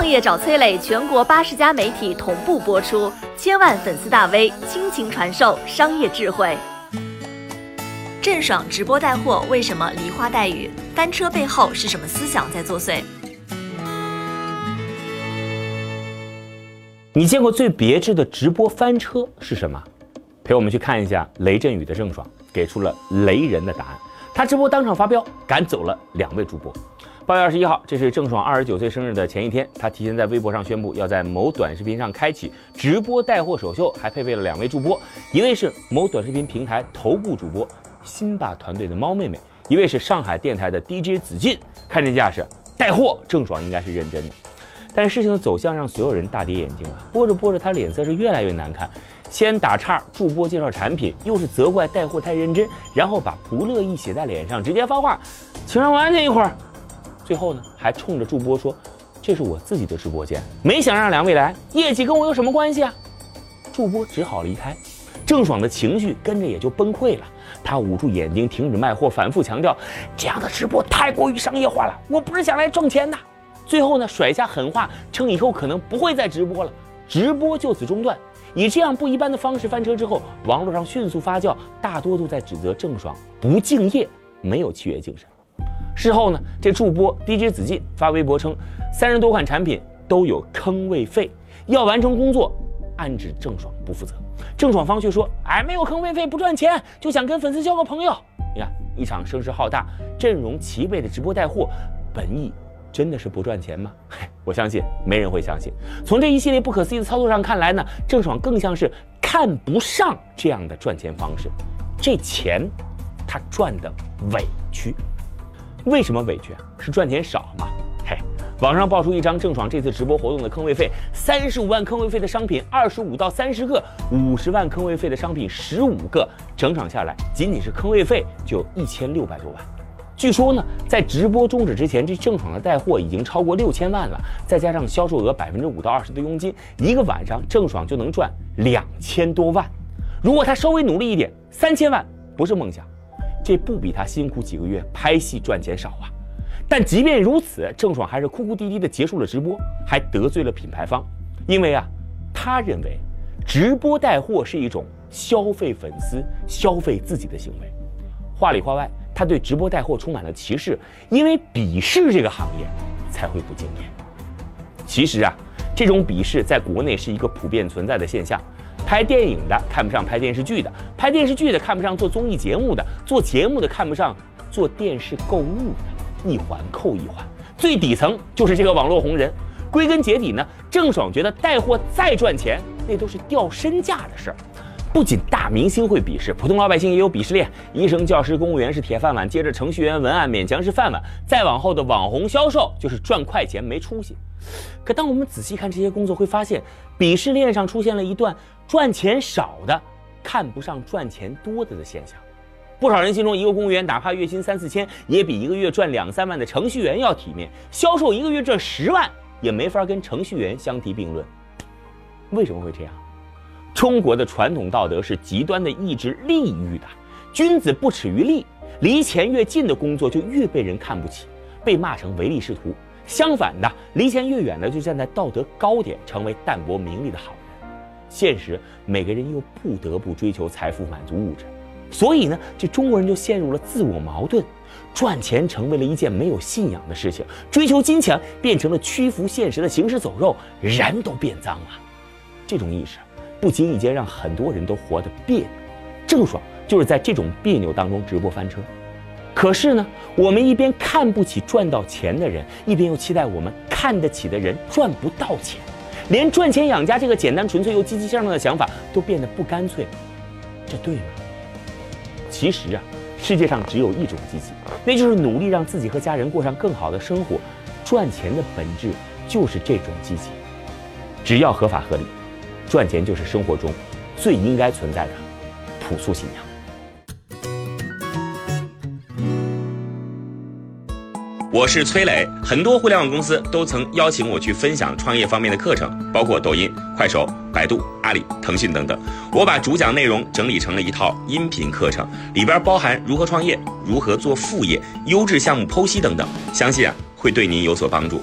创业找崔磊，全国八十家媒体同步播出，千万粉丝大 V 倾情传授商业智慧。郑爽直播带货为什么梨花带雨？翻车背后是什么思想在作祟？你见过最别致的直播翻车是什么？陪我们去看一下雷阵雨的郑爽给出了雷人的答案。他直播当场发飙，赶走了两位主播。八月二十一号，这是郑爽二十九岁生日的前一天，她提前在微博上宣布要在某短视频上开启直播带货首秀，还配备了两位助播，一位是某短视频平台头部主播。辛巴团队的猫妹妹，一位是上海电台的 DJ 子进，看这架势，带货郑爽应该是认真的。但事情的走向让所有人大跌眼镜啊！播着播着，她脸色是越来越难看，先打岔助播介绍产品，又是责怪带货太认真，然后把不乐意写在脸上，直接发话，请让我安静一会儿。最后呢，还冲着助播说：“这是我自己的直播间，没想让两位来，业绩跟我有什么关系啊？”助播只好离开，郑爽的情绪跟着也就崩溃了。她捂住眼睛，停止卖货，反复强调：“这样的直播太过于商业化了，我不是想来挣钱的。”最后呢，甩下狠话，称以后可能不会再直播了，直播就此中断。以这样不一般的方式翻车之后，网络上迅速发酵，大多都在指责郑爽不敬业，没有契约精神。事后呢，这助播 DJ 子进发微博称，三十多款产品都有坑位费，要完成工作，暗指郑爽不负责。郑爽方却说：“哎，没有坑位费，不赚钱，就想跟粉丝交个朋友。”你看，一场声势浩大、阵容齐备的直播带货，本意真的是不赚钱吗？我相信没人会相信。从这一系列不可思议的操作上看来呢，郑爽更像是看不上这样的赚钱方式。这钱，他赚的委屈。为什么委屈啊？是赚钱少吗？嘿网上爆出一张郑爽这次直播活动的坑位费：三十五万坑位费的商品二十五到三十个，五十万坑位费的商品十五个，整场下来仅仅是坑位费就一千六百多万。据说呢，在直播终止之前，这郑爽的带货已经超过六千万了，再加上销售额百分之五到二十的佣金，一个晚上郑爽就能赚两千多万。如果她稍微努力一点，三千万不是梦想，这不比他辛苦几个月拍戏赚钱少啊。但即便如此，郑爽还是哭哭啼啼地结束了直播，还得罪了品牌方，因为啊，他认为直播带货是一种消费粉丝、消费自己的行为。话里话外，他对直播带货充满了歧视，因为鄙视这个行业才会不敬业。其实啊，这种鄙视在国内是一个普遍存在的现象：拍电影的看不上拍电视剧的，拍电视剧的看不上做综艺节目的，做节目的看不上做电视购物的。一环扣一环，最底层就是这个网络红人。归根结底呢，郑爽觉得带货再赚钱，那都是掉身价的事儿。不仅大明星会鄙视，普通老百姓也有鄙视链。医生、教师、公务员是铁饭碗，接着程序员、文案勉强是饭碗，再往后的网红、销售就是赚快钱没出息。可当我们仔细看这些工作，会发现鄙视链上出现了一段赚钱少的看不上赚钱多的的现象。不少人心中，一个公务员哪怕月薪三四千，也比一个月赚两三万的程序员要体面。销售一个月赚十万，也没法跟程序员相提并论。为什么会这样？中国的传统道德是极端的抑制利欲的，君子不耻于利，离钱越近的工作就越被人看不起，被骂成唯利是图。相反的，离钱越远的就站在道德高点，成为淡泊名利的好人。现实，每个人又不得不追求财富，满足物质。所以呢，这中国人就陷入了自我矛盾，赚钱成为了一件没有信仰的事情，追求金钱变成了屈服现实的行尸走肉，人都变脏了。这种意识不经意间让很多人都活得别扭。郑爽就是在这种别扭当中直播翻车。可是呢，我们一边看不起赚到钱的人，一边又期待我们看得起的人赚不到钱，连赚钱养家这个简单纯粹又积极向上的想法都变得不干脆，这对吗？其实啊，世界上只有一种积极，那就是努力让自己和家人过上更好的生活。赚钱的本质就是这种积极，只要合法合理，赚钱就是生活中最应该存在的朴素信仰。我是崔磊，很多互联网公司都曾邀请我去分享创业方面的课程，包括抖音、快手、百度、阿里、腾讯等等。我把主讲内容整理成了一套音频课程，里边包含如何创业、如何做副业、优质项目剖析等等，相信啊会对您有所帮助。